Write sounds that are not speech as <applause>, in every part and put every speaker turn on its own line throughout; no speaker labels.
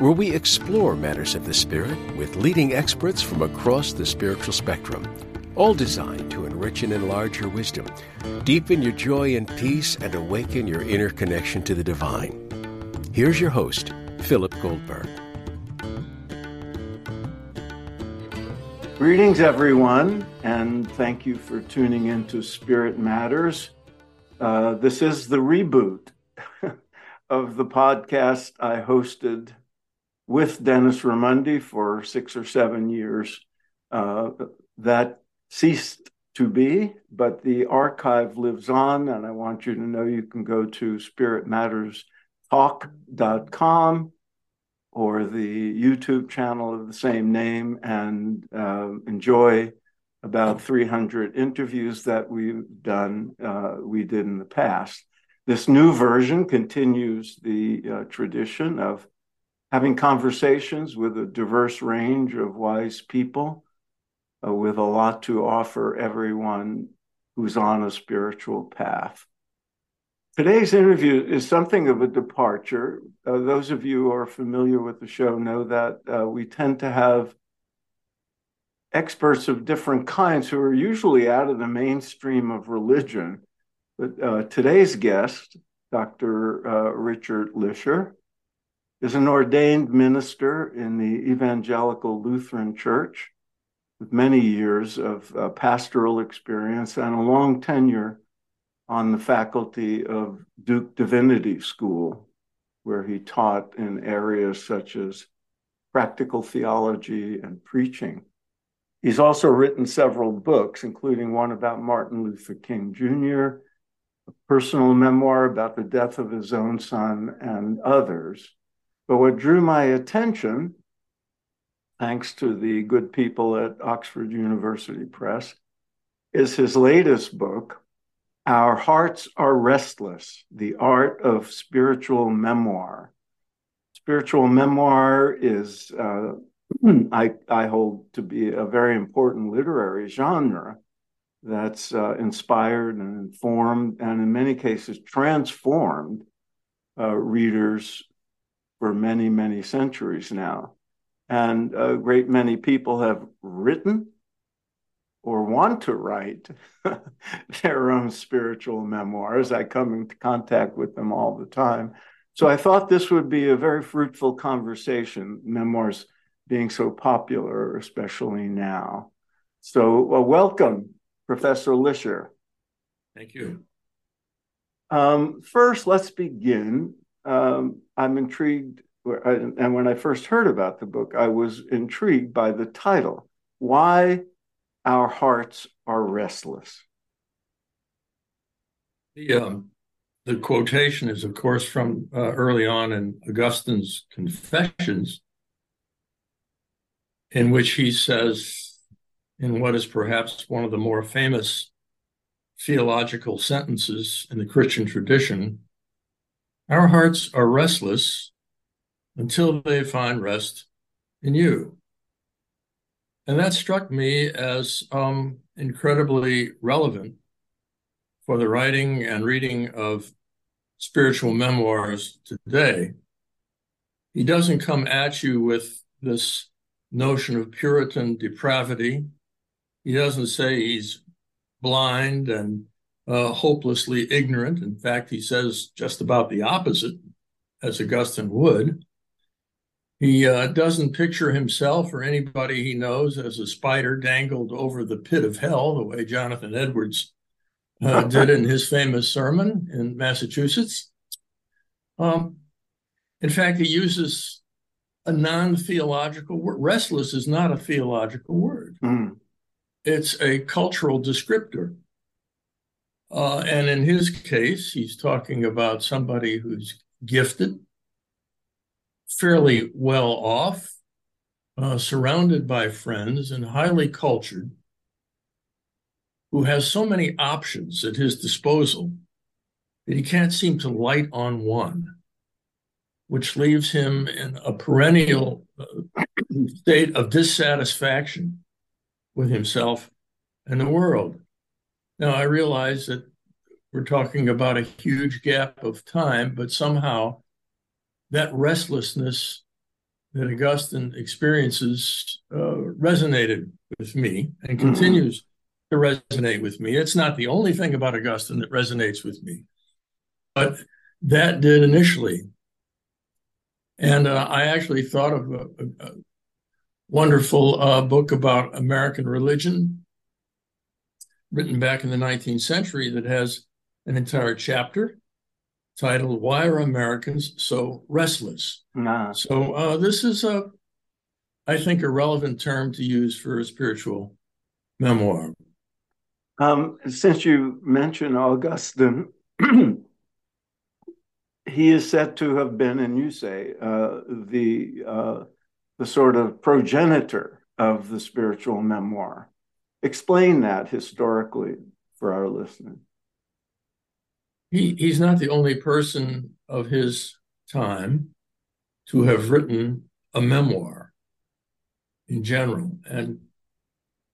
where we explore matters of the Spirit with leading experts from across the spiritual spectrum, all designed to enrich and enlarge your wisdom, deepen your joy and peace, and awaken your inner connection to the divine. Here's your host, Philip Goldberg.
Greetings, everyone, and thank you for tuning in to Spirit Matters. Uh, this is the reboot <laughs> of the podcast I hosted with Dennis Ramundi for six or seven years. Uh, that ceased to be, but the archive lives on, and I want you to know you can go to spiritmatterstalk.com or the YouTube channel of the same name and uh, enjoy about 300 interviews that we've done, uh, we did in the past. This new version continues the uh, tradition of having conversations with a diverse range of wise people uh, with a lot to offer everyone who's on a spiritual path. Today's interview is something of a departure. Uh, those of you who are familiar with the show know that uh, we tend to have experts of different kinds who are usually out of the mainstream of religion. But uh, today's guest, Dr. Uh, Richard Lischer, is an ordained minister in the Evangelical Lutheran Church with many years of uh, pastoral experience and a long tenure on the faculty of Duke Divinity School, where he taught in areas such as practical theology and preaching. He's also written several books, including one about Martin Luther King Jr., a personal memoir about the death of his own son, and others. But what drew my attention, thanks to the good people at Oxford University Press, is his latest book, Our Hearts Are Restless The Art of Spiritual Memoir. Spiritual memoir is, uh, <clears throat> I, I hold to be a very important literary genre that's uh, inspired and informed, and in many cases transformed uh, readers for many, many centuries now. And a great many people have written or want to write <laughs> their own spiritual memoirs. I come into contact with them all the time. So I thought this would be a very fruitful conversation, memoirs being so popular, especially now. So, well, welcome, Professor Lischer.
Thank you.
Um, first, let's begin um, I'm intrigued. And when I first heard about the book, I was intrigued by the title Why Our Hearts Are Restless.
The, um, the quotation is, of course, from uh, early on in Augustine's Confessions, in which he says, in what is perhaps one of the more famous theological sentences in the Christian tradition, our hearts are restless until they find rest in you. And that struck me as um, incredibly relevant for the writing and reading of spiritual memoirs today, he doesn't come at you with this notion of Puritan depravity. He doesn't say he's blind and uh, hopelessly ignorant. In fact, he says just about the opposite, as Augustine would. He uh, doesn't picture himself or anybody he knows as a spider dangled over the pit of hell, the way Jonathan Edwards uh, <laughs> did in his famous sermon in Massachusetts. Um, in fact, he uses a non theological word. Restless is not a theological word, mm. it's a cultural descriptor. Uh, and in his case, he's talking about somebody who's gifted, fairly well off, uh, surrounded by friends, and highly cultured, who has so many options at his disposal that he can't seem to light on one, which leaves him in a perennial uh, state of dissatisfaction with himself and the world. Now, I realize that we're talking about a huge gap of time, but somehow that restlessness that Augustine experiences uh, resonated with me and mm-hmm. continues to resonate with me. It's not the only thing about Augustine that resonates with me, but that did initially. And uh, I actually thought of a, a, a wonderful uh, book about American religion written back in the 19th century that has an entire chapter titled "Why Are Americans So Restless?" Nah. So uh, this is a, I think, a relevant term to use for a spiritual memoir.
Um, since you mentioned Augustine, <clears throat> he is said to have been, and you say, uh, the uh, the sort of progenitor of the spiritual memoir. Explain that historically for our listeners
he, he's not the only person of his time to have written a memoir in general. And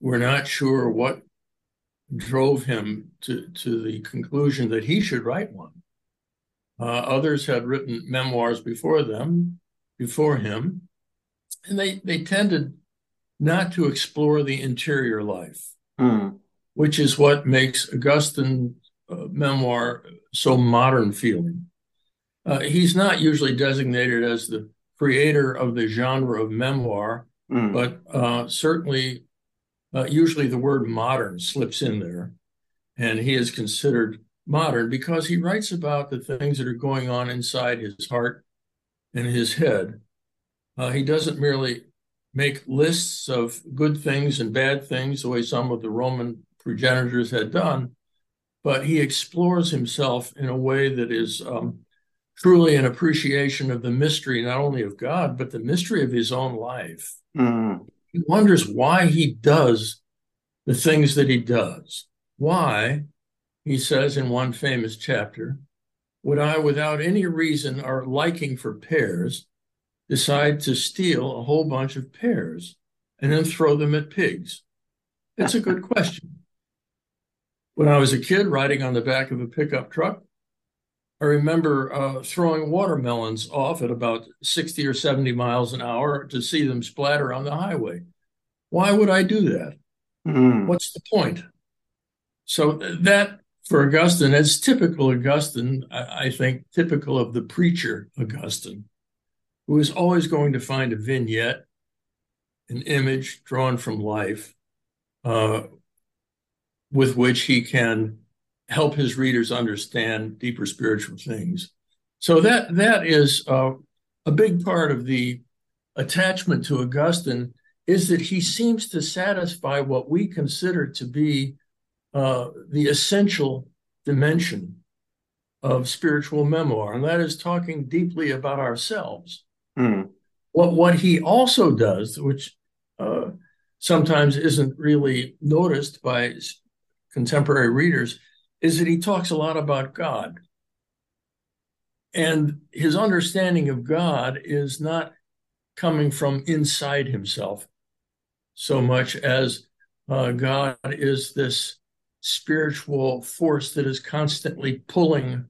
we're not sure what drove him to, to the conclusion that he should write one. Uh, others had written memoirs before them, before him, and they, they tended not to explore the interior life, mm. which is what makes Augustine's uh, memoir so modern feeling. Uh, he's not usually designated as the creator of the genre of memoir, mm. but uh, certainly, uh, usually the word modern slips in there. And he is considered modern because he writes about the things that are going on inside his heart and his head. Uh, he doesn't merely make lists of good things and bad things the way some of the Roman progenitors had done but he explores himself in a way that is um, truly an appreciation of the mystery, not only of God, but the mystery of his own life. Mm. He wonders why he does the things that he does. Why, he says in one famous chapter, would I, without any reason or liking for pears, decide to steal a whole bunch of pears and then throw them at pigs? It's a good <laughs> question. When I was a kid riding on the back of a pickup truck, I remember uh, throwing watermelons off at about 60 or 70 miles an hour to see them splatter on the highway. Why would I do that? Mm. What's the point? So that for Augustine, it's typical Augustine, I, I, think, typical of the preacher Augustine, who is always going to find a vignette, an image drawn from life, uh, with which he can help his readers understand deeper spiritual things. So that that is uh, a big part of the attachment to Augustine is that he seems to satisfy what we consider to be uh, the essential dimension of spiritual memoir, and that is talking deeply about ourselves. Mm. What what he also does, which uh, sometimes isn't really noticed by contemporary readers is that he talks a lot about God. And his understanding of God is not coming from inside himself so much as uh, God is this spiritual force that is constantly pulling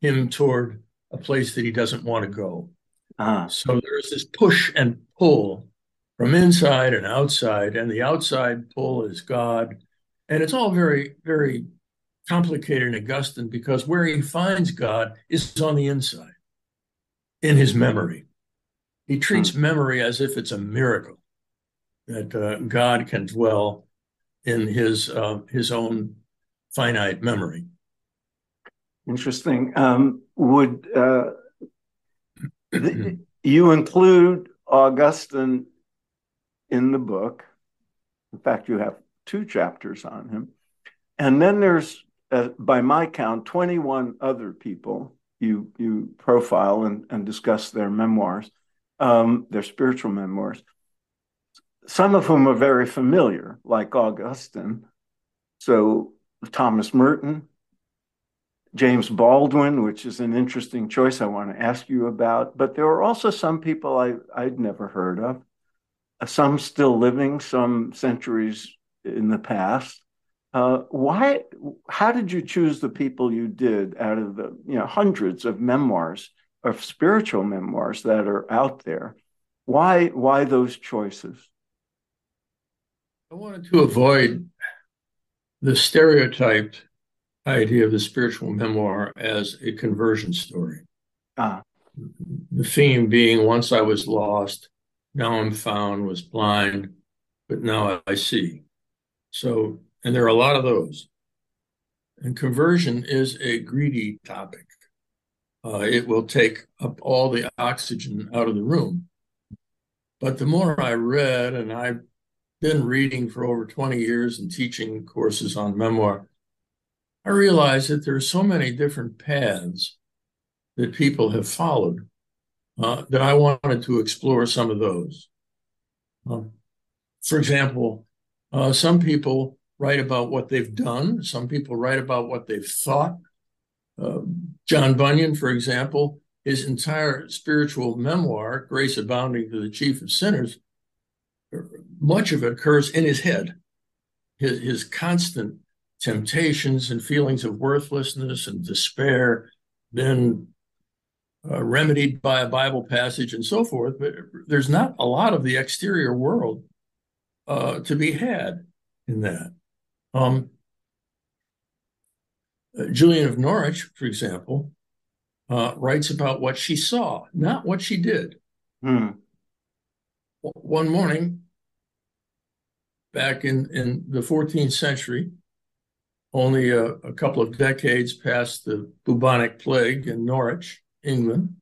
him toward a place that he doesn't want to go. Uh-huh. So there's this push and pull from inside and outside, and the outside pull is God. And it's all very, very complicated in Augustine because where he finds God is on the inside, in his memory. He treats hmm. memory as if it's a miracle that uh, God can dwell in his uh, his own finite memory.
Interesting. Um, would uh, <clears throat> you include Augustine in the book? In fact, you have two chapters on him, and then there's, uh, by my count, 21 other people you you profile and, and discuss their memoirs, um, their spiritual memoirs some of whom are very familiar, like Augustine. So Thomas Merton, James Baldwin, which is an interesting choice I want to ask you about. But there are also some people I, I'd never heard of, some still living, some centuries in the past. Uh, why? How did you choose the people you did out of the you know hundreds of memoirs of spiritual memoirs that are out there? Why? Why those choices?
I wanted to avoid the stereotyped idea of the spiritual memoir as a conversion story. Ah. The theme being once I was lost, now I'm found, was blind, but now I see. So, and there are a lot of those. And conversion is a greedy topic. Uh, it will take up all the oxygen out of the room. But the more I read, and I've been reading for over 20 years and teaching courses on memoir, I realized that there are so many different paths that people have followed uh, that I wanted to explore some of those. Um, for example, uh, some people write about what they've done, some people write about what they've thought. Uh, John Bunyan, for example, his entire spiritual memoir, Grace Abounding to the Chief of Sinners, much of it occurs in his head. His, his constant temptations and feelings of worthlessness and despair, then uh, remedied by a Bible passage and so forth. But there's not a lot of the exterior world uh, to be had in that. Um, uh, Julian of Norwich, for example, uh, writes about what she saw, not what she did. Hmm. One morning, back in, in the 14th century, only a, a couple of decades past the bubonic plague in Norwich, England.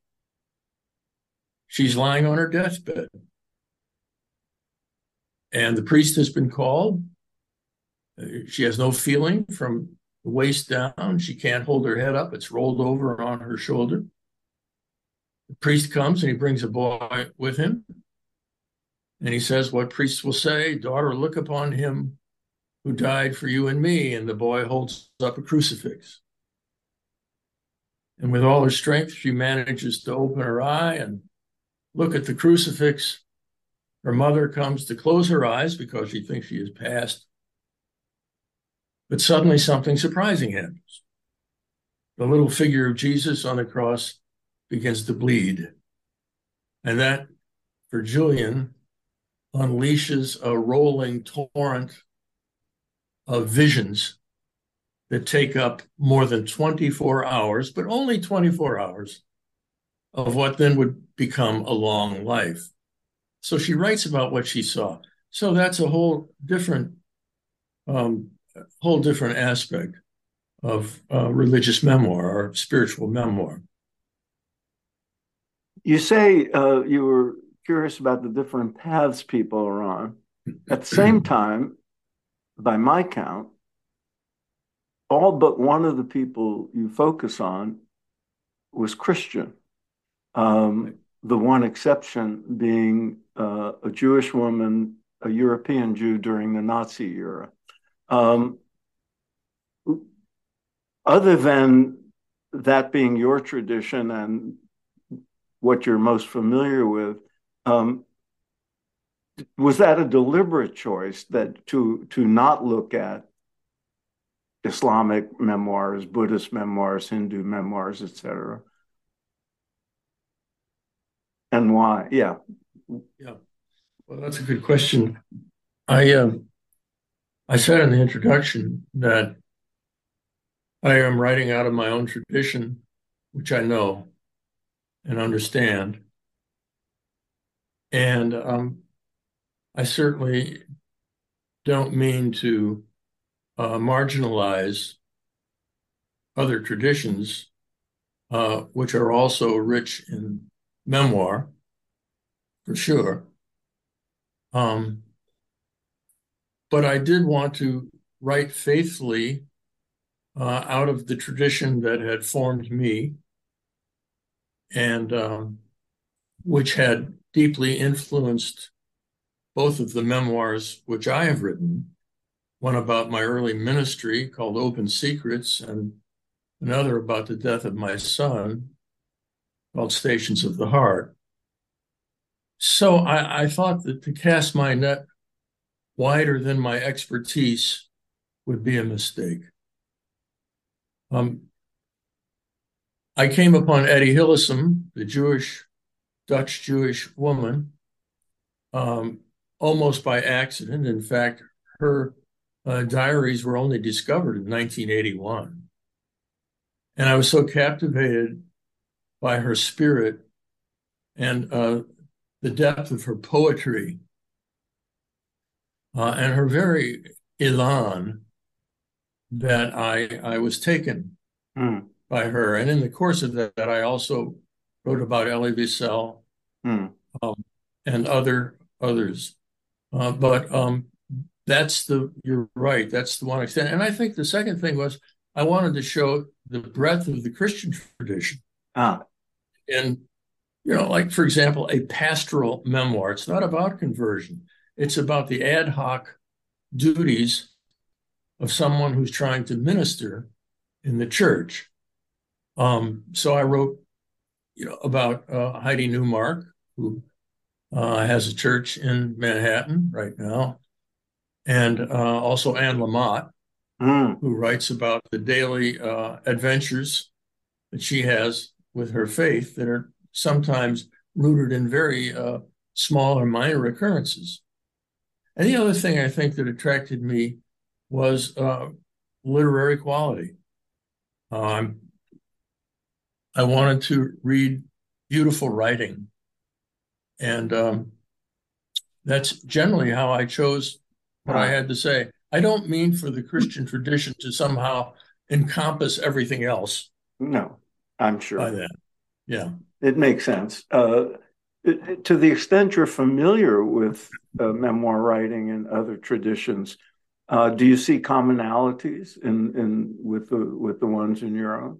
She's lying on her deathbed. And the priest has been called. She has no feeling from the waist down. She can't hold her head up, it's rolled over on her shoulder. The priest comes and he brings a boy with him. And he says, What priests will say, daughter, look upon him who died for you and me. And the boy holds up a crucifix. And with all her strength, she manages to open her eye and look at the crucifix. Her mother comes to close her eyes because she thinks she has passed. But suddenly something surprising happens. The little figure of Jesus on the cross begins to bleed. And that, for Julian, unleashes a rolling torrent of visions that take up more than 24 hours, but only 24 hours of what then would become a long life. So she writes about what she saw. So that's a whole different, um, whole different aspect of uh, religious memoir or spiritual memoir.
You say uh, you were curious about the different paths people are on. At the same <clears throat> time, by my count, all but one of the people you focus on was Christian. Um, the one exception being uh, a Jewish woman, a European Jew during the Nazi era. Um, other than that being your tradition and what you're most familiar with, um, was that a deliberate choice that to to not look at Islamic memoirs, Buddhist memoirs, Hindu memoirs, etc. And why? Yeah.
Yeah. Well, that's a good question. I um, I said in the introduction that I am writing out of my own tradition, which I know and understand. And um, I certainly don't mean to uh, marginalize other traditions, uh, which are also rich in memoir, for sure. Um, but I did want to write faithfully uh, out of the tradition that had formed me and um, which had deeply influenced both of the memoirs which I have written one about my early ministry called Open Secrets, and another about the death of my son called Stations of the Heart. So I, I thought that to cast my net wider than my expertise would be a mistake. Um, I came upon Etty Hillesum, the Jewish, Dutch Jewish woman, um, almost by accident. In fact, her uh, diaries were only discovered in 1981. And I was so captivated by her spirit and uh, the depth of her poetry uh, and her very elan that I, I was taken mm. by her. And in the course of that, I also wrote about Elie Wiesel mm. um, and other others. Uh, but um, that's the you're right. That's the one extent. And I think the second thing was I wanted to show the breadth of the Christian tradition. Ah. And you know, like for example, a pastoral memoir. It's not about conversion. It's about the ad hoc duties of someone who's trying to minister in the church. Um, so I wrote, you know, about uh, Heidi Neumark, who uh, has a church in Manhattan right now, and uh, also Anne Lamott, mm. who writes about the daily uh, adventures that she has with her faith that are sometimes rooted in very uh, small or minor occurrences. And the other thing I think that attracted me was uh, literary quality. Um, I wanted to read beautiful writing. And um, that's generally how I chose what I had to say. I don't mean for the Christian tradition to somehow encompass everything else.
No, I'm sure.
By that. Yeah.
It makes sense. Uh, it, to the extent you're familiar with uh, memoir writing and other traditions, uh, do you see commonalities in, in with the with the ones in your own?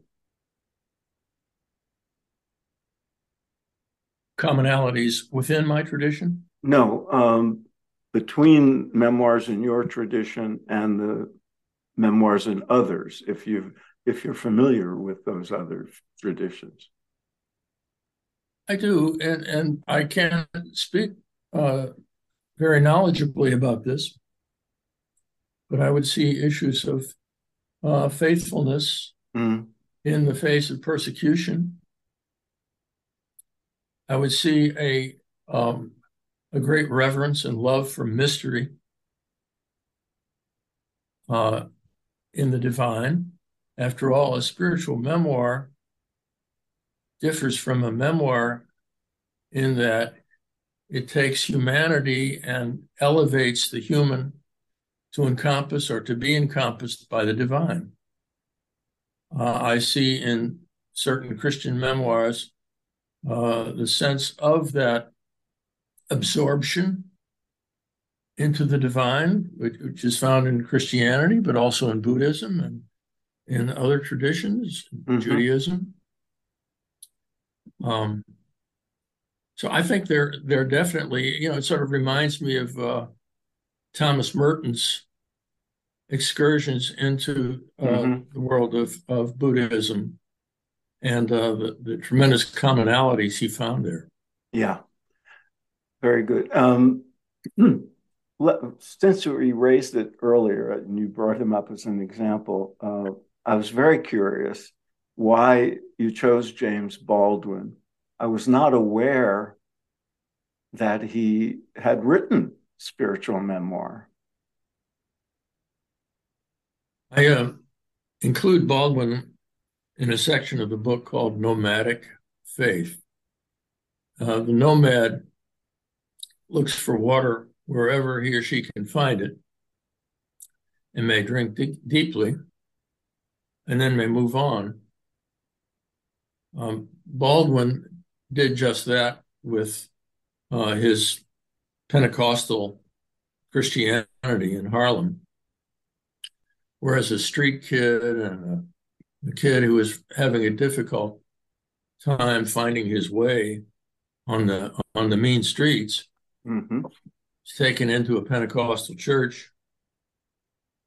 Commonalities within my tradition?
No, um, between memoirs in your tradition and the memoirs in others, if you if you're familiar with those other traditions.
I do, and and I can't speak uh, very knowledgeably about this, but I would see issues of uh, faithfulness mm. in the face of persecution. I would see a um, a great reverence and love for mystery uh, in the divine. After all, a spiritual memoir differs from a memoir in that it takes humanity and elevates the human to encompass or to be encompassed by the divine. Uh, I see in certain Christian memoirs uh, the sense of that absorption into the divine, which, which, is found in Christianity, but also in Buddhism and in other traditions, mm-hmm. Judaism. Um, so I think they're they're definitely, you know, it sort of reminds me of uh, Thomas Merton's excursions into uh, mm-hmm. the world of, of Buddhism and uh, the, the tremendous commonalities he found there.
Yeah. Very good. Um, <clears throat> since we raised it earlier and you brought him up as an example, uh, I was very curious why you chose James Baldwin. I was not aware that he had written spiritual memoir.
I uh, include Baldwin in a section of the book called Nomadic Faith. Uh, the nomad looks for water wherever he or she can find it and may drink de- deeply and then may move on. Um, Baldwin did just that with uh, his Pentecostal Christianity in Harlem. Whereas a street kid and a kid who was having a difficult time finding his way on the on the mean streets
mm-hmm.
is taken into a Pentecostal church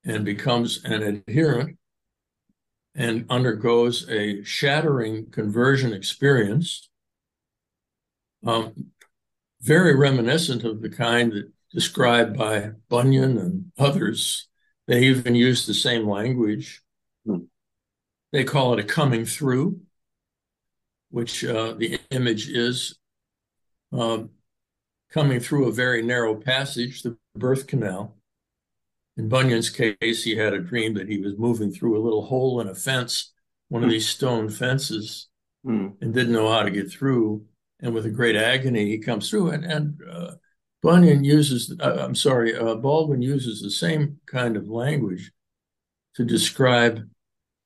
and becomes an adherent and undergoes a shattering conversion experience, um, very reminiscent of the kind that described by Bunyan and others. They even use the same language.
Hmm.
They call it a coming through, which uh, the image is uh, coming through a very narrow passage, the birth canal. In Bunyan's case, he had a dream that he was moving through a little hole in a fence, one of hmm. these stone fences,
mm.
and didn't know how to get through. And with a great agony, he comes through. And, and uh, Bunyan uses, uh, I'm sorry, uh, Baldwin uses the same kind of language to describe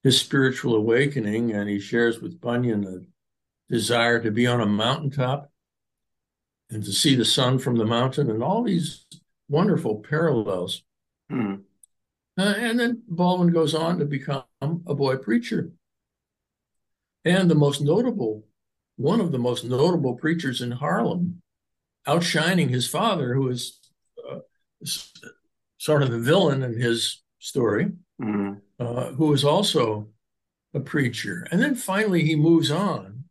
his spiritual awakening. And he shares with Bunyan a desire to be on a mountaintop and to see the sun from the mountain and all these wonderful parallels.
Hmm.
Uh, and then Baldwin goes on to become a boy preacher. And the most notable, one of the most notable preachers in Harlem, outshining his father, who is uh, sort of the villain in his story,
hmm
uh, who is also a preacher. And then finally he moves on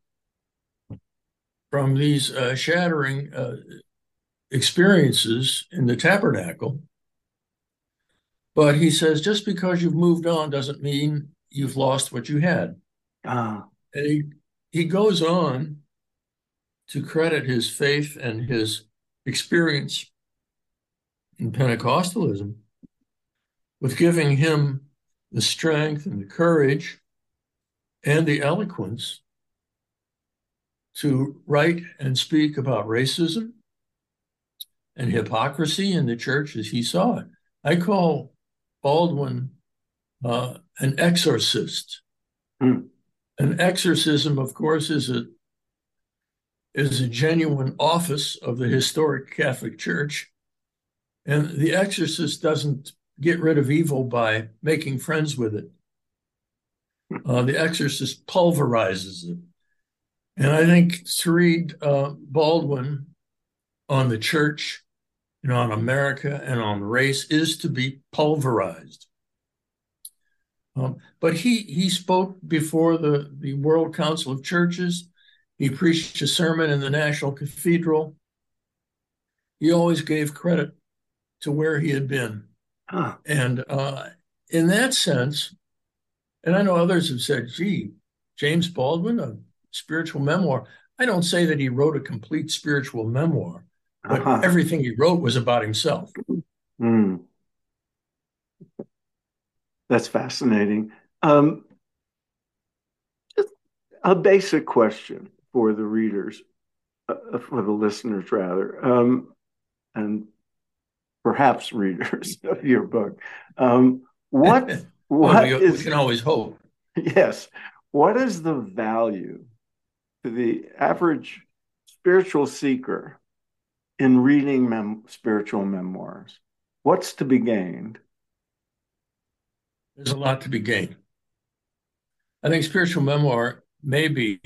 from these uh, shattering uh, experiences in the tabernacle but he says, just because you've moved on doesn't mean you've lost what you had.
Ah.
And he, he goes on to credit his faith and his experience in Pentecostalism with giving him the strength and the courage and the eloquence to write and speak about racism and hypocrisy in the church as he saw it. I call Baldwin uh, an exorcist.
Hmm.
An exorcism, of course, is a is a genuine office of the historic Catholic Church, and the exorcist doesn't get rid of evil by making friends with it. Uh, the exorcist pulverizes it, and I think to read uh, Baldwin on the church and on America and on race is to be pulverized. Um, but he he spoke before the, the World Council of Churches. He preached a sermon in the National Cathedral. He always gave credit to where he had been.
Huh.
And uh, in that sense, and I know others have said, gee, James Baldwin, a spiritual memoir. I don't say that he wrote a complete spiritual memoir, but uh-huh. everything he wrote was about himself.
Mm. That's fascinating. Um, just a basic question for the readers, uh, for the listeners, rather, um, and perhaps <laughs> readers of your book. Um, what <laughs> what
well, we,
is,
we can always hope.
Yes. What is the value to the average spiritual seeker in reading mem- spiritual memoirs? What's to be gained?
There's a lot to be gained. I think spiritual memoir may be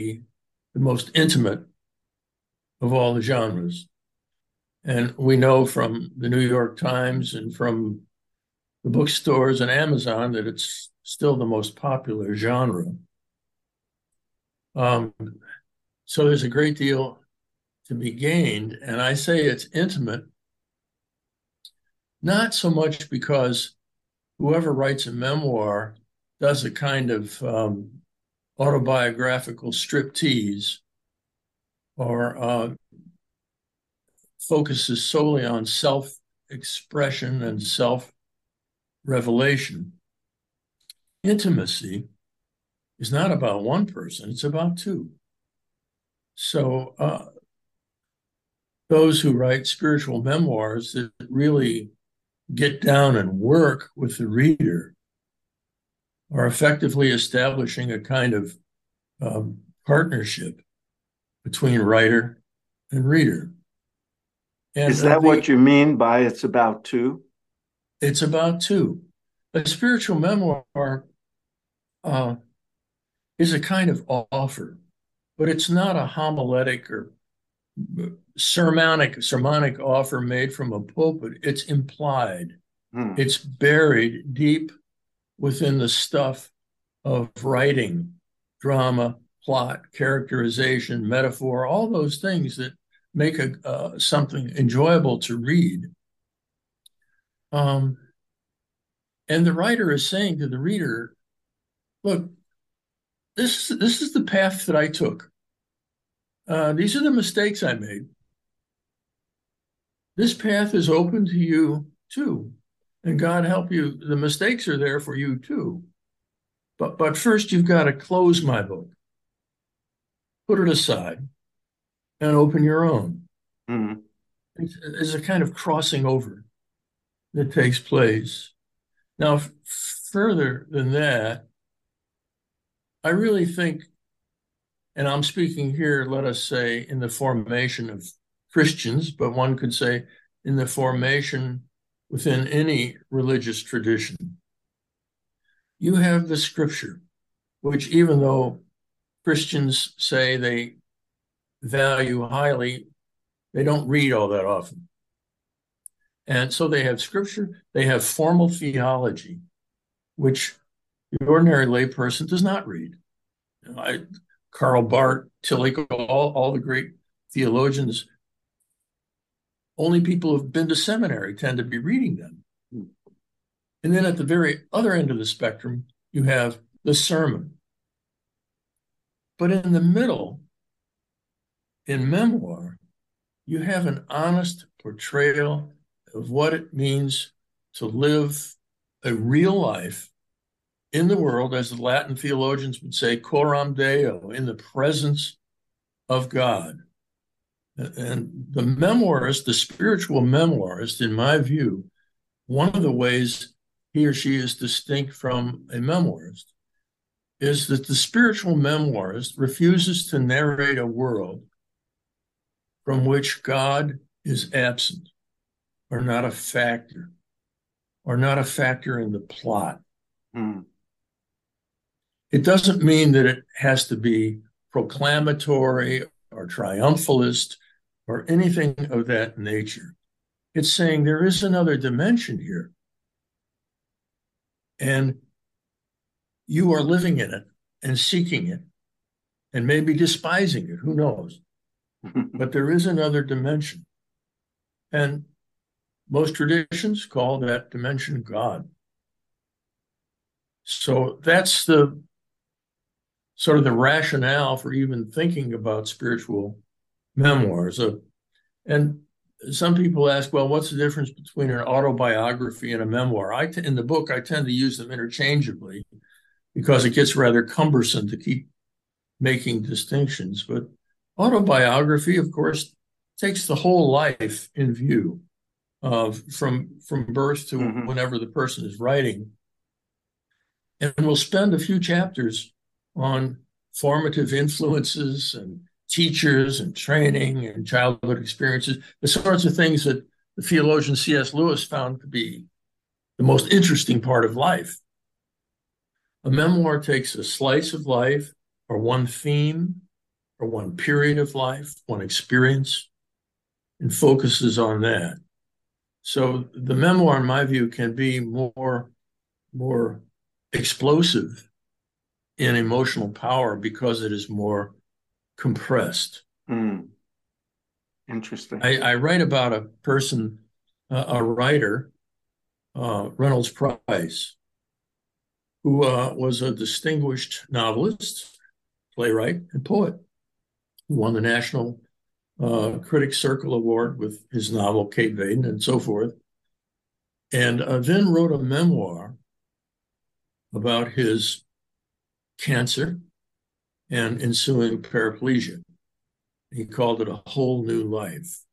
the most intimate of all the genres. And we know from the New York Times and from the bookstores and Amazon that it's still the most popular genre. Um, so there's a great deal to be gained. And I say it's intimate not so much because whoever writes a memoir does a kind of um, autobiographical striptease or uh, focuses solely on self expression and self revelation. Intimacy is not about one person, it's about two. So, uh, those who write spiritual memoirs that really get down and work with the reader are effectively establishing a kind of um, partnership between writer and reader.
And Is that the, what you mean by it's about two?
It's about two. A spiritual memoir uh, is a kind of offer, but it's not a homiletic or sermonic sermonic offer made from a pulpit. It's implied. Hmm. It's buried deep within the stuff of writing, drama, plot, characterization, metaphor, all those things that make a uh, something enjoyable to read. Um, and the writer is saying to the reader, "Look, this this is the path that I took. Uh, these are the mistakes I made. This path is open to you too, and God help you. The mistakes are there for you too. But but first, you've got to close my book, put it aside, and open your own. Mm-hmm. There's a kind of crossing over that takes place. Now, f- further than that, I really think, and I'm speaking here, let us say, in the formation of Christians, but one could say in the formation within any religious tradition. You have the scripture, which, even though Christians say they value highly, they don't read all that often. And so they have scripture, they have formal theology, which the ordinary layperson does not read. I, Karl Barth, Tillich, all, all the great theologians, only people who've been to seminary tend to be reading them. And then at the very other end of the spectrum, you have the sermon. But in the middle, in memoir, you have an honest portrayal of what it means to live a real life in the world, as the Latin theologians would say, coram deo, in the presence of God. And the memoirist, the spiritual memoirist, in my view, one of the ways he or she is distinct from a memoirist is that the spiritual memoirist refuses to narrate a world from which God is absent or not a factor or not a factor in the plot. Mm. It doesn't mean that it has to be proclamatory or triumphalist or anything of that nature. It's saying there is another dimension here. And you are living in it and seeking it and maybe despising it. Who knows? But there is another dimension. And most traditions call that dimension God. So that's the sort of the rationale for even thinking about spiritual memoirs. Uh, and some people ask, well, what's the difference between an autobiography and a memoir? I t- in the book, I tend to use them interchangeably because it gets rather cumbersome to keep making distinctions. But autobiography, of course, takes the whole life in view of from from birth to mm-hmm. whenever the person is writing. And we'll spend a few chapters on formative influences and teachers and training and childhood experiences, the sorts of things that the theologian C.S. Lewis found to be the most interesting part of life. A memoir takes a slice of life or one theme or one period of life, one experience, and focuses on that. So the memoir, in my view, can be more, more explosive in emotional power because it is more compressed. Mm.
Interesting.
I, I, write about a person, uh, a writer, uh, Reynolds Price, who uh, was a distinguished novelist, playwright, and poet, who won the National uh, Critics Circle Award with his novel Kate Vaiden and so forth, and uh, then wrote a memoir about his cancer and ensuing paraplegia. He called it A Whole New Life.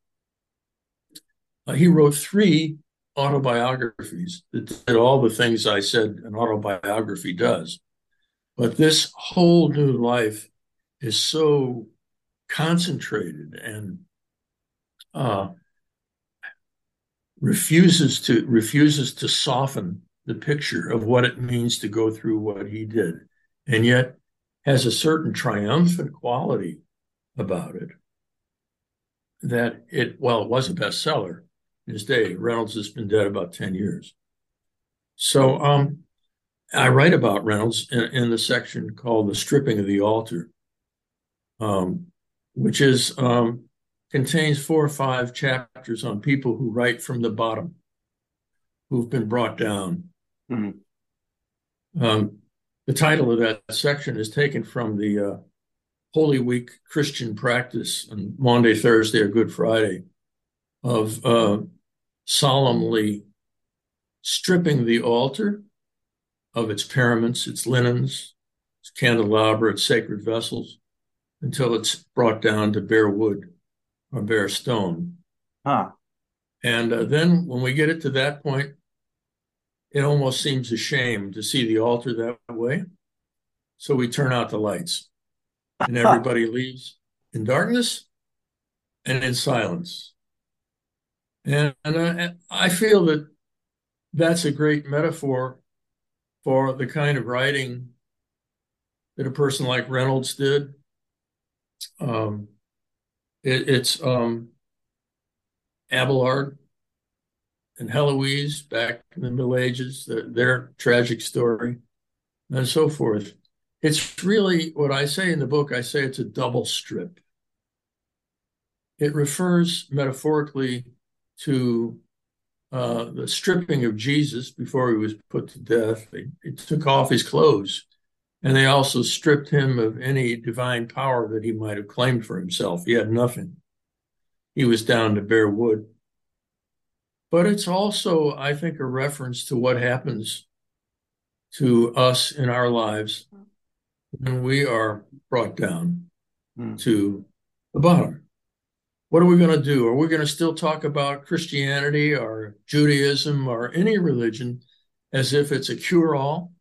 Uh, he wrote three autobiographies that did all the things I said an autobiography does. But this whole new life is so concentrated and uh, refuses to refuses to soften the picture of what it means to go through what he did, and yet has a certain triumphant quality about it. That it well, it was a bestseller in his day. Reynolds has been dead about ten years. So um, I write about Reynolds in, in, the section called "The Stripping of the Altar," um, which is um, contains four or five chapters on people who write from the bottom, who've been brought down. Mm-hmm. Um, the title of that section is taken from the uh, Holy Week Christian practice on Maundy, Thursday, or Good Friday of uh, solemnly stripping the altar of its paraments, its linens, its candelabra, its sacred vessels, until it's brought down to bare wood or bare stone.
Huh.
And uh, then when we get it to that point, it almost seems a shame to see the altar that way. So we turn out the lights <laughs> and everybody leaves in darkness and in silence. And, and I, I feel that that's a great metaphor for the kind of writing that a person like Reynolds did. Um, it, it's um, Abelard and Heloise back in the Middle Ages, the, their tragic story, and so forth. It's really what I say in the book, I say it's a double strip. It refers metaphorically to uh, the stripping of Jesus before he was put to death. They, they took off his clothes and they also stripped him of any divine power that he might have claimed for himself. He had nothing. He was down to bare wood. But it's also, I think, a reference to what happens to us in our lives when we are brought down mm. to the bottom. What are we going to do? Are we going to still talk about Christianity or Judaism or any religion as if it's a cure all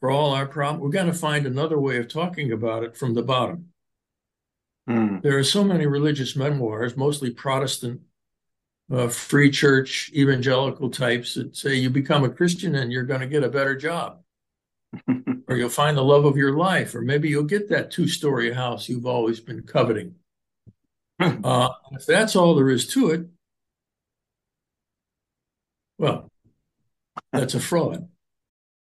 for all our problems? We're going to find another way of talking about it from the bottom. Mm. There are so many religious memoirs, mostly Protestant uh, free church evangelical types that say you become a Christian and you're going to get a better job, <laughs> or you'll find the love of your life, or maybe you'll get that two story house you've always been coveting. uh, if that's all there is to it, well, that's a fraud.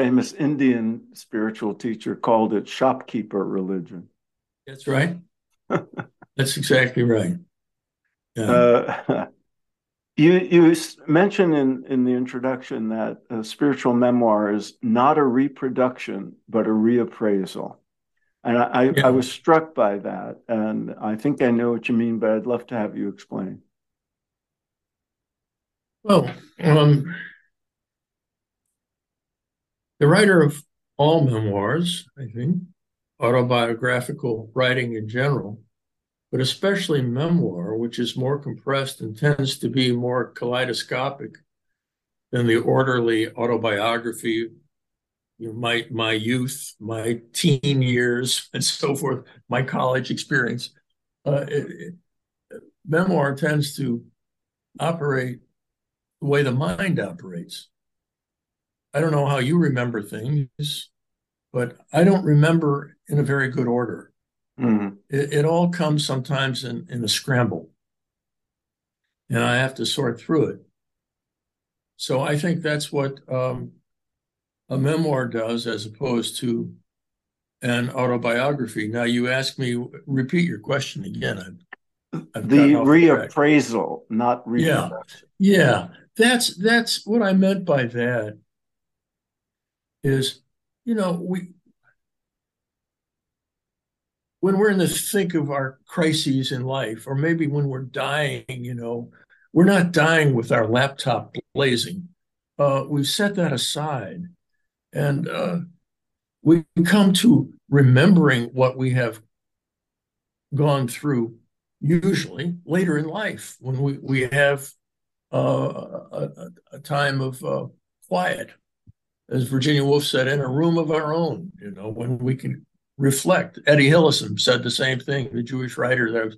famous Indian spiritual teacher called it shopkeeper religion.
That's right. <laughs> That's exactly right.
Yeah. Uh, <laughs> you you mentioned in, in the introduction that a spiritual memoir is not a reproduction but a reappraisal, and I, yeah. I was struck by that, and I think I know what you mean, but I'd love to have you explain.
Well, um, the writer of all memoirs, I think, autobiographical writing in general, but especially memoir, which is more compressed and tends to be more kaleidoscopic than the orderly autobiography. You know, my my youth, my teen years, and so forth, my college experience. Uh, it, it, memoir tends to operate the way the mind operates. I don't know how you remember things, but I don't remember in a very good order. Mm-hmm. It, it, all comes sometimes in, in a scramble, and I have to sort through it. So I think that's what um, a memoir does, as opposed to an autobiography. Now, you ask me, repeat your question again.
I've, I've the reappraisal, not
reproduction. Yeah, yeah, that's that's what I meant by that. Is you know we when we're in the thick of our crises in life, or maybe when we're dying, you know, we're not dying with our laptop blazing. Uh, we've set that aside. And uh, we come to remembering what we have gone through, usually later in life, when we, we have uh, a, a, time of uh, quiet. As Virginia Woolf said, in a room of our own, you know, when we can reflect. Etty Hillesum said the same thing, the Jewish writer that I was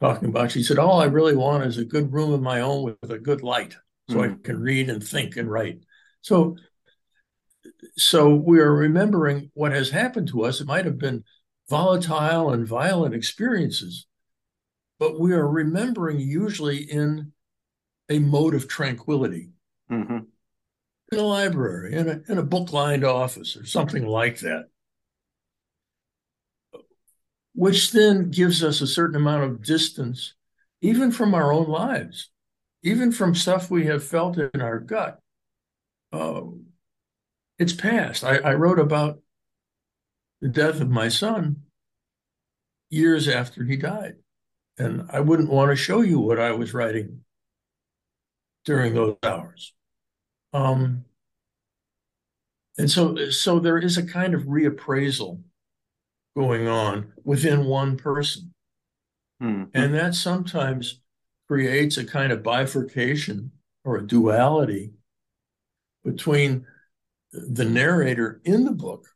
talking about. She said, All I really want is a good room of my own with, a good light so mm. I can read and think and write. So so we are remembering what has happened to us. It might have been volatile and violent experiences, but we are remembering usually in a mode of tranquility. Mm-hmm. In a library, in a, in a book lined office, or something like that which then gives us a certain amount of distance, even from our own lives, even from stuff we have felt in our gut. Uh, it's past. I, I wrote about the death of my son years after he died. And I wouldn't want to show you what I was writing during those hours. Um, and so, so there is a kind of reappraisal going on within one person. Mm-hmm. And that sometimes creates a kind of bifurcation or a duality between the narrator in the book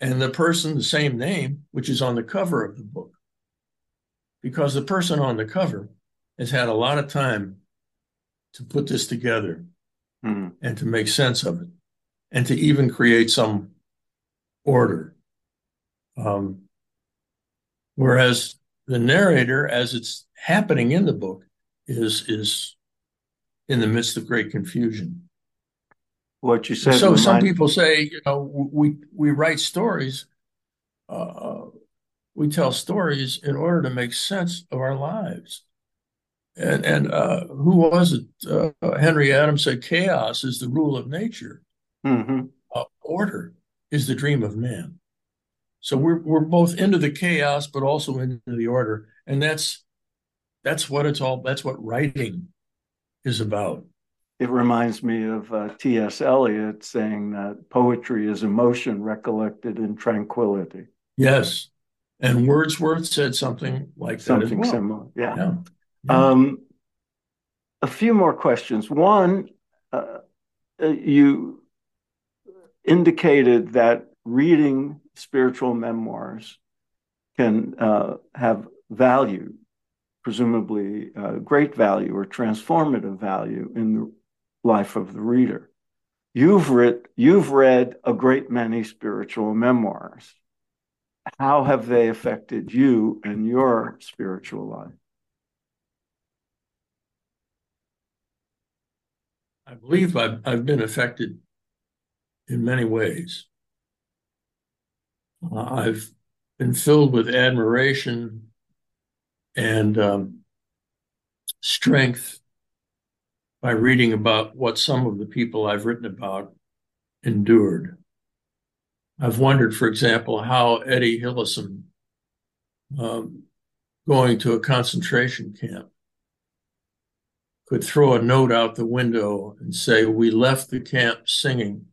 and the person, the same name, which is on the cover of the book. Because the person on the cover has had a lot of time to put this together mm-hmm. and to make sense of it and to even create some order um, whereas the narrator, as it's happening in the book, is is in the midst of great confusion.
What you said.
So some people say, you know, we we write stories, uh, we tell stories in order to make sense of our lives. And and uh, who was it? Uh, Henry Adams said, "Chaos is the rule of nature. Mm-hmm. Uh, order is the dream of man." So we're we're both into the chaos, but also into the order, and that's that's what it's all. That's what writing is about.
It reminds me of uh, T.S. Eliot saying that poetry is emotion recollected in tranquility.
Yes, and Wordsworth said something like
something
that
well. similar. Yeah. yeah. Um, a few more questions. One, uh, uh you indicated that reading spiritual memoirs can uh, have value, presumably uh, great value or transformative value in the life of the reader. You've, you've read a great many spiritual memoirs. How have they affected you and your spiritual life?
I believe I've, I've been affected in many ways. Uh, I've been filled with admiration and um, strength by reading about what some of the people I've written about endured. I've wondered, for example, how Etty Hillesum, um, going to a concentration camp, could throw a note out the window and say, We left the camp singing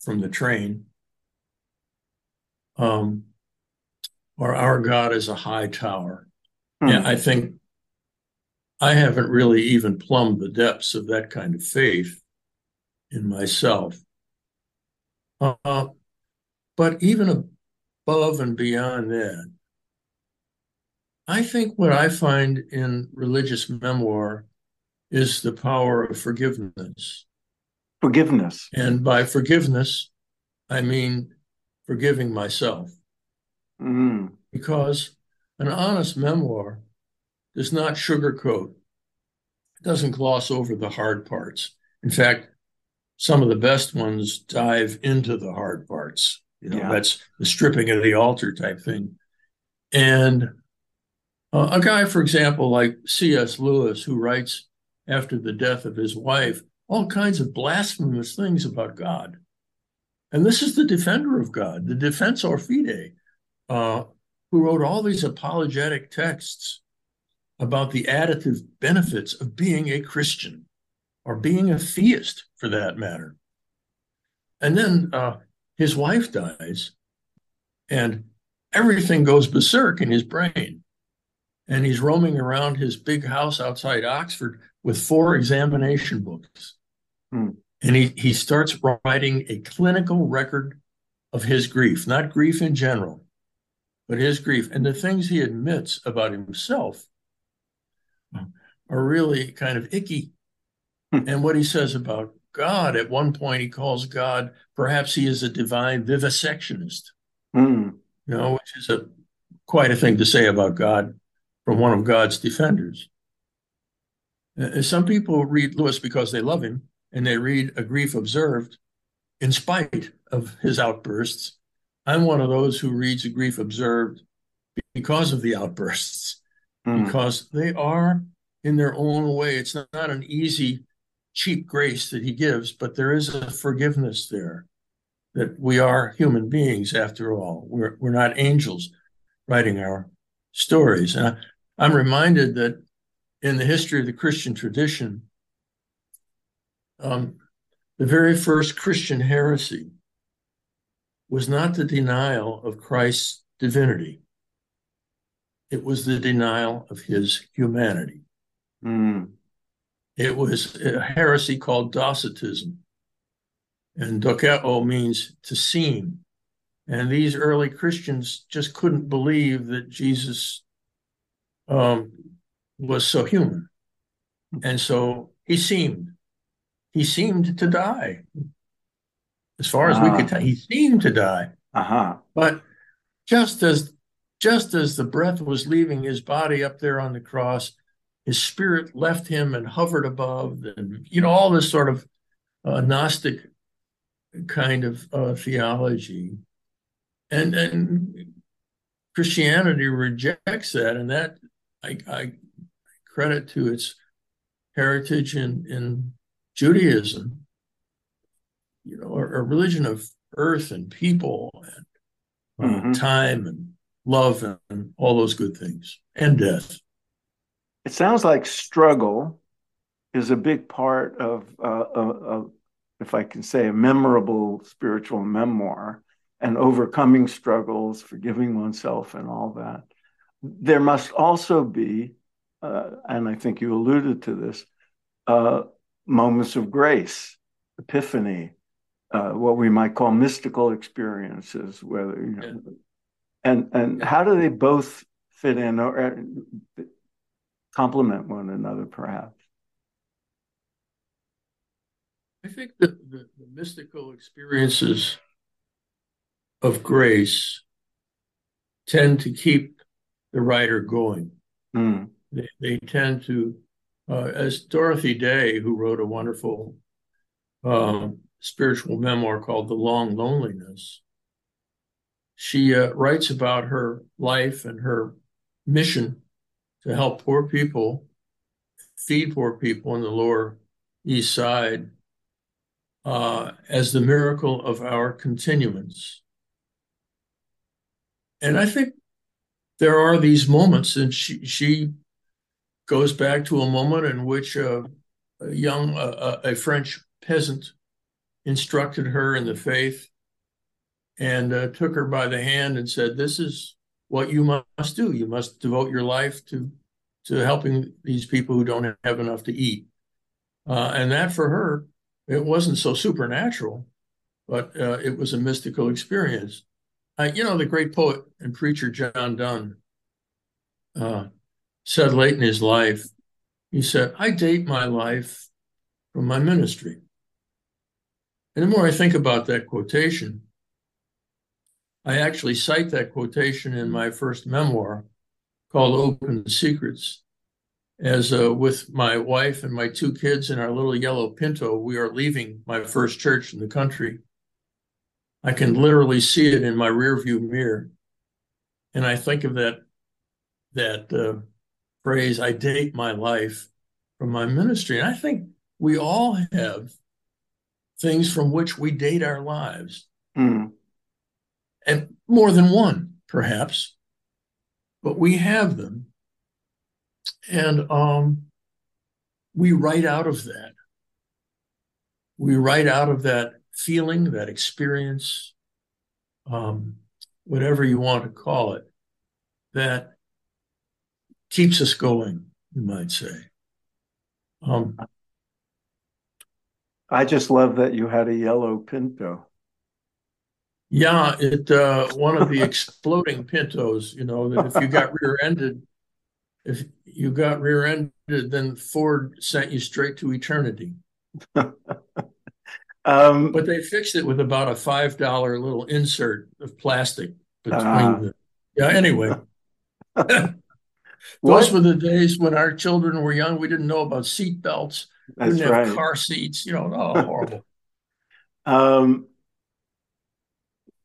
from the train. Um, or our God is a high tower. Hmm. Yeah, I think I haven't really even plumbed the depths of that kind of faith in myself. Uh, but even above and beyond that, I think what I find in religious memoir is the power of forgiveness.
Forgiveness.
And by forgiveness, I mean forgiving myself.
Mm.
Because an honest memoir does not sugarcoat, it doesn't gloss over the hard parts. In fact, some of the best ones dive into the hard parts. You know, yeah. that's the stripping of the altar type thing. And uh, a guy, for example, like C.S. Lewis, who writes after the death of his wife all kinds of blasphemous things about God. And this is the defender of God, the defensor fide, uh, who wrote all these apologetic texts about the additive benefits of being a Christian or being a theist, for that matter. And then uh, his wife dies, and everything goes berserk in his brain. And he's roaming around his big house outside Oxford with four examination books.
Hmm.
And he, he starts writing a clinical record of his grief, not grief in general, but his grief. And the things he admits about himself are really kind of icky.
Hmm.
And what he says about God, at one point, he calls God, perhaps he is a divine vivisectionist,
hmm.
you know, which is a quite a thing to say about God from one of God's defenders. Uh, some people read Lewis because they love him, and they read A Grief Observed in spite of his outbursts. I'm one of those who reads A Grief Observed because of the outbursts,
mm.
because they are in their own way. It's not, not an easy, cheap grace that he gives, but there is a forgiveness there that we are human beings after all. We're, we're not angels writing our stories. And I, I'm reminded that in the history of the Christian tradition, um, the very first Christian heresy was not the denial of Christ's divinity, it was the denial of his humanity.
Mm.
It was a heresy called Docetism. And dokeo means to seem. And these early Christians just couldn't believe that Jesus um, was so human. And so he seemed, he seemed to die. As far as uh, we could ah. tell, he seemed to die.
Uh-huh.
But just as just as the breath was leaving his body up there on the cross, his spirit left him and hovered above, and you know, all this sort of uh, Gnostic kind of uh, theology. And and Christianity rejects that, and that I, I credit to its heritage in, in Judaism, you know, a, a religion of earth and people and uh, mm-hmm. time and love and, and all those good things and death.
It sounds like struggle is a big part of, uh, of, of, if I can say, a memorable spiritual memoir and overcoming struggles, forgiving oneself, and all that. There must also be uh, and I think you alluded to this, uh, moments of grace, epiphany, uh, what we might call mystical experiences, whether you know, and and how do they both fit in or uh, complement one another, perhaps?
I think that the, the mystical experiences of grace tend to keep the writer going.
Mm
they, they tend to, uh, as Dorothy Day, who wrote a wonderful uh, spiritual memoir called The Long Loneliness, she uh, writes about her life and her mission to help poor people, feed poor people in the Lower East Side uh, as the miracle of our continuance. And I think there are these moments, and she, she goes back to a moment in which a young, a French peasant instructed her in the faith and uh, took her by the hand and said, This is what you must do. You must devote your life to, to helping these people who don't have enough to eat. Uh, and that for her, it wasn't so supernatural, but uh, it was a mystical experience. you know, the great poet and preacher John Donne uh, said late in his life, he said, I date my life from my ministry. And the more I think about that quotation, I actually cite that quotation in my first memoir called Open Secrets. As uh, with my wife and my two kids in our little yellow Pinto, we are leaving my first church in the country. I can literally see it in my rearview mirror. And I think of that that uh, phrase, I date my life from my ministry. And I think we all have things from which we date our lives. Mm and more than one, perhaps, but we have them. And um, we write out of that. We write out of that feeling, that experience, um, whatever you want to call it, that keeps us going, you might say. Um,
I just love that you had a yellow Pinto.
Yeah, it uh, one of the <laughs> exploding Pintos. You know that if you got rear-ended, if you got rear-ended, then Ford sent you straight to eternity. <laughs> um, but they fixed it with about a five dollar little insert of plastic between uh, the. Yeah. Anyway. <laughs> Those were the days when our children were young. We didn't know about seat belts. That's didn't have car seats. You know, oh, <laughs> horrible. um,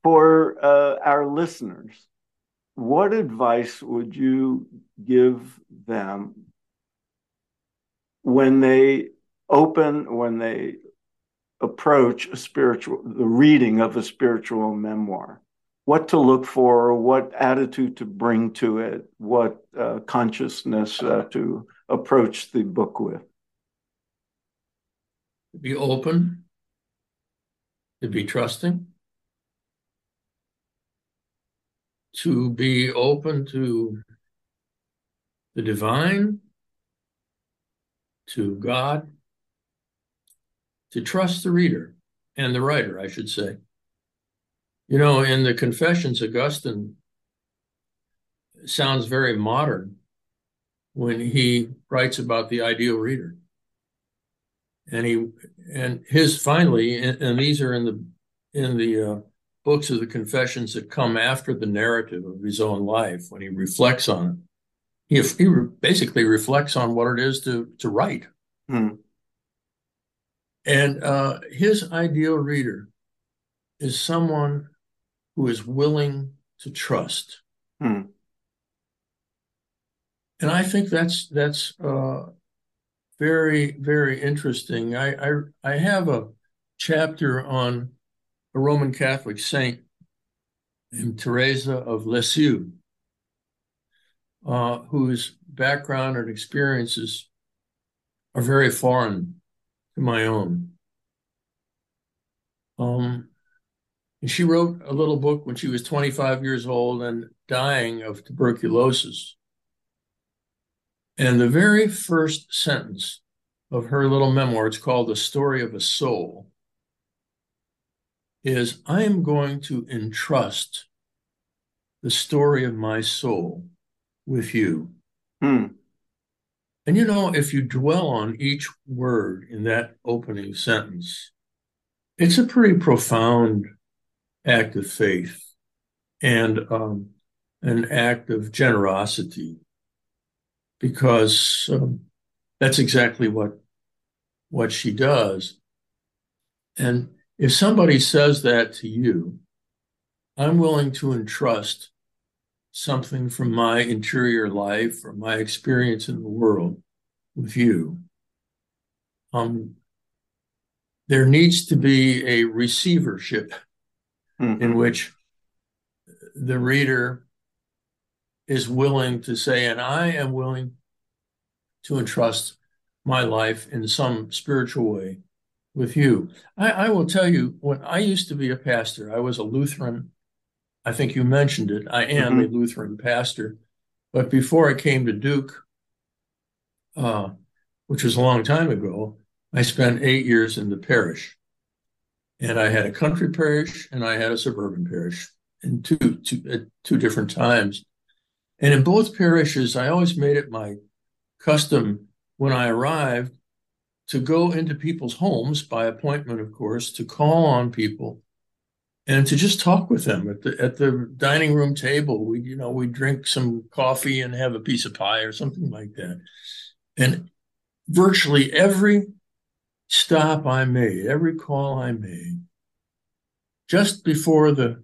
for uh, our listeners, what advice would you give them when they open, when they approach a spiritual, the reading of a spiritual memoir? What to look for, what attitude to bring to it, what uh, consciousness uh, to approach the book with?
To be open, to be trusting, to be open to the divine, to God, to trust the reader and the writer, I should say. You know, in the Confessions, Augustine sounds very modern when he writes about the ideal reader. And he and his finally, and, and these are in the in the uh, books of the confessions that come after the narrative of his own life when he reflects on it. He, he basically reflects on what it is to, to write. Hmm. And uh, his ideal reader is someone who is willing to trust. Hmm. And I think that's that's uh, very very interesting. I, I I have a chapter on a Roman Catholic saint named Teresa of Lisieux, uh, whose background and experiences are very foreign to my own. Um, she wrote a little book when she was 25 years old and dying of tuberculosis. And the very first sentence of her little memoir, it's called The Story of a Soul, is I am going to entrust the story of my soul with you. Hmm. And you know, if you dwell on each word in that opening sentence, it's a pretty profound act of faith and um, an act of generosity because um, that's exactly what what she does And if somebody says that to you, I'm willing to entrust something from my interior life or my experience in the world with you. Um, there needs to be a receivership mm-hmm. in which the reader is willing to say, and I am willing to entrust my life in some spiritual way with you. I, I, will tell you, when I used to be a pastor, I was a Lutheran. I think you mentioned it. I am mm-hmm. a Lutheran pastor. But before I came to Duke, uh, which was a long time ago, I spent eight years in the parish. And I had a country parish and I had a suburban parish in two, two, at two different times. And in both parishes, I always made it my custom when I arrived to go into people's homes by appointment, of course, to call on people and to just talk with them at the at the dining room table. We, you know, we drink some coffee and have a piece of pie or something like that. And virtually every stop I made, every call I made, just before the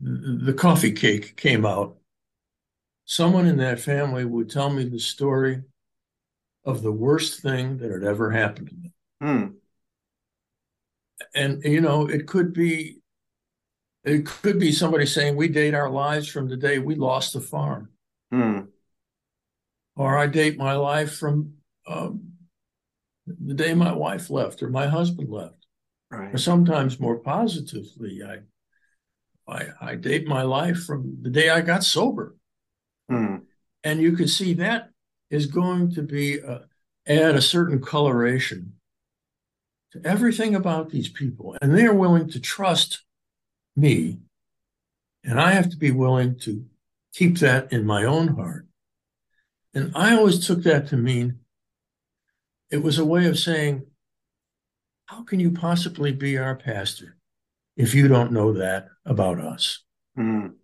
the coffee cake came out, someone in that family would tell me the story of the worst thing that had ever happened to them. Hmm. And you know, it could be it could be somebody saying we date our lives from the day we lost the farm. Hmm. Or I date my life from um, the day my wife left or my husband left. Right. Or sometimes more positively, I, I I date my life from the day I got sober. Hmm. And you can see that is going to be uh, add a certain coloration to everything about these people. And they are willing to trust me. And I have to be willing to keep that in my own heart. And I always took that to mean it was a way of saying, how can you possibly be our pastor if you don't know that about us? Mm.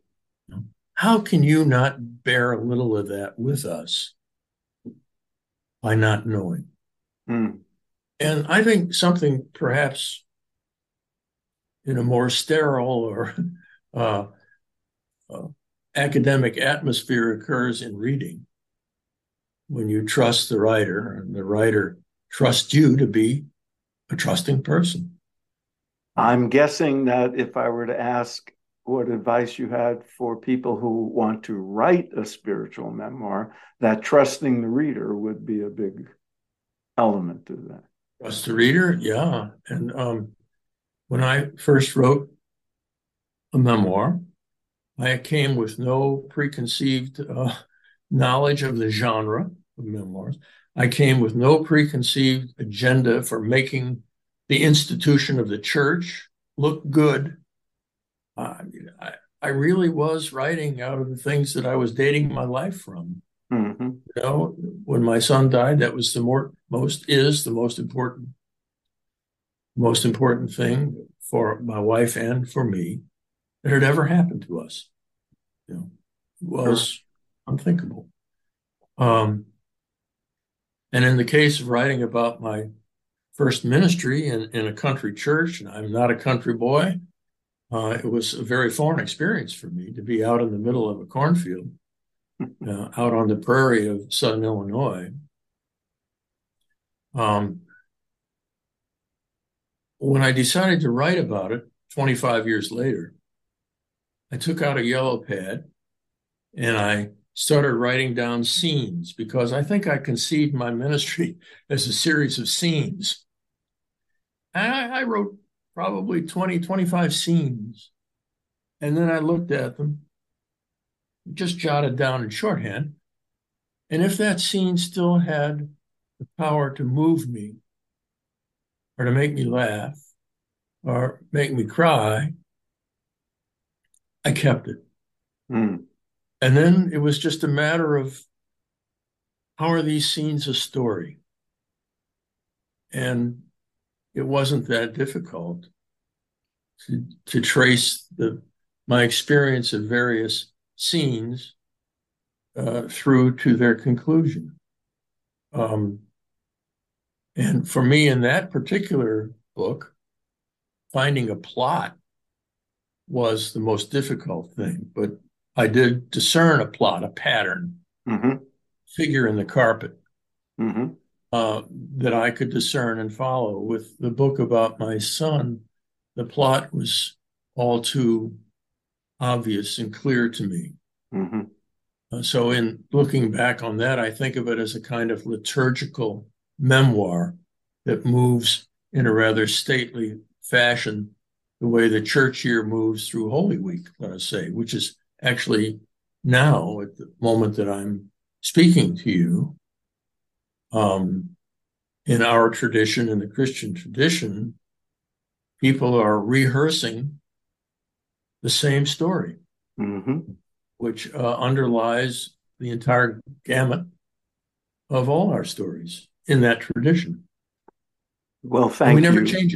How can you not bear a little of that with us? by not knowing. Mm. And I think something perhaps in a more sterile or <laughs> uh, uh, academic atmosphere occurs in reading when you trust the writer and the writer trusts you to be a trusting person.
I'm guessing that if I were to ask what advice you had for people who want to write a spiritual memoir, that trusting the reader would be a big element to that.
Trust the reader, yeah. And um, when I first wrote a memoir, I came with no preconceived uh, knowledge of the genre of memoirs. I came with no preconceived agenda for making the institution of the church look good I, I really was writing out of the things that I was dating my life from. Mm-hmm. You know, when my son died, that was the more most is the most important most important thing for my wife and for me that had ever happened to us. You know, it was sure. unthinkable. Um, and in the case of writing about my first ministry in, in a country church, and I'm not a country boy, uh, it was a very foreign experience for me to be out in the middle of a cornfield, uh, out on the prairie of southern Illinois. Um, when I decided to write about it 25 years later, I took out a yellow pad and I started writing down scenes because I think I conceived my ministry <laughs> as a series of scenes. And I, I wrote probably 20, 25 scenes. And then I looked at them, just jotted down in shorthand. And if that scene still had the power to move me, or to make me laugh, or make me cry, I kept it. Mm. And then it was just a matter of how are these scenes a story? And it wasn't that difficult to, to trace the my experience of various scenes uh, through to their conclusion. Um, and for me, in that particular book, finding a plot was the most difficult thing, but I did discern a plot, a pattern,
Mm-hmm.
figure in the carpet
Mm-hmm.
uh, that I could discern and follow. With the book about my son, the plot was all too obvious and clear to me.
Mm-hmm.
Uh, so, in looking back on that, I think of it as a kind of liturgical memoir that moves in a rather stately fashion, the way the church year moves through Holy Week, let us say, which is actually now at the moment that I'm speaking to you. Um, in our tradition, in the Christian tradition, people are rehearsing the same story
Mm-hmm.
which uh, underlies the entire gamut of all our stories in that tradition.
Well,
And
thank
we never
you.
change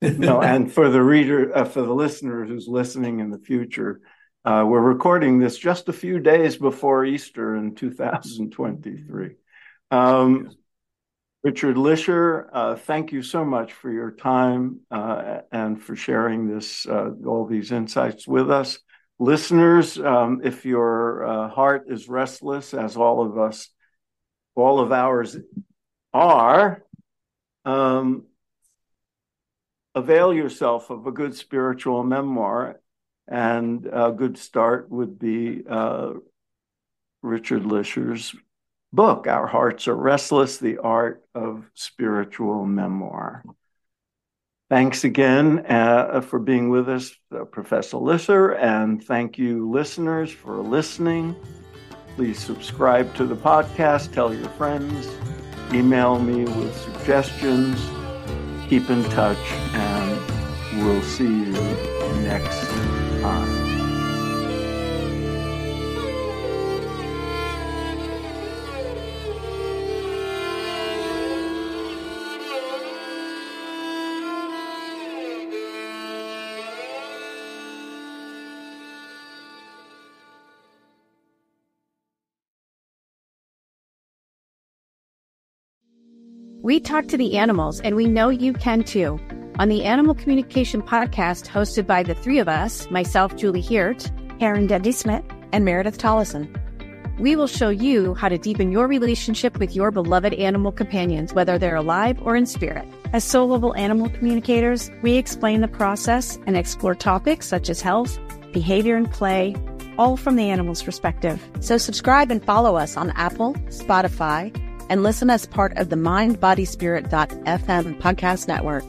it.
no, <laughs> and for the reader, uh, for the listener who's listening in the future, uh, we're recording this just a few days before Easter in 2023. Um, Richard Lischer, uh, thank you so much for your time uh, and for sharing this, uh, all these insights with us. Listeners, um, if your uh, heart is restless, as all of us, all of ours are, um, avail yourself of a good spiritual memoir. And a good start would be uh, Richard Lischer's book, Our Hearts Are Restless The Art of Spiritual Memoir. Thanks again uh, for being with us, uh, Professor Lischer, and thank you, listeners, for listening. Please subscribe to the podcast, tell your friends, email me with suggestions keep in touch, and we'll see you next time.
We talk to the animals, and we know you can too. On the Animal Communication Podcast, hosted by the three of us myself, Julie Hiert,
Karen Dudley Smith, and Meredith Tollison.
we will show you how to deepen your relationship with your beloved animal companions, whether they're alive or in spirit.
As soul level animal communicators, we explain the process and explore topics such as health, behavior, and play, all from the animal's perspective. So subscribe and follow us on Apple, Spotify, and listen as part of the mindbodyspirit.fm podcast network.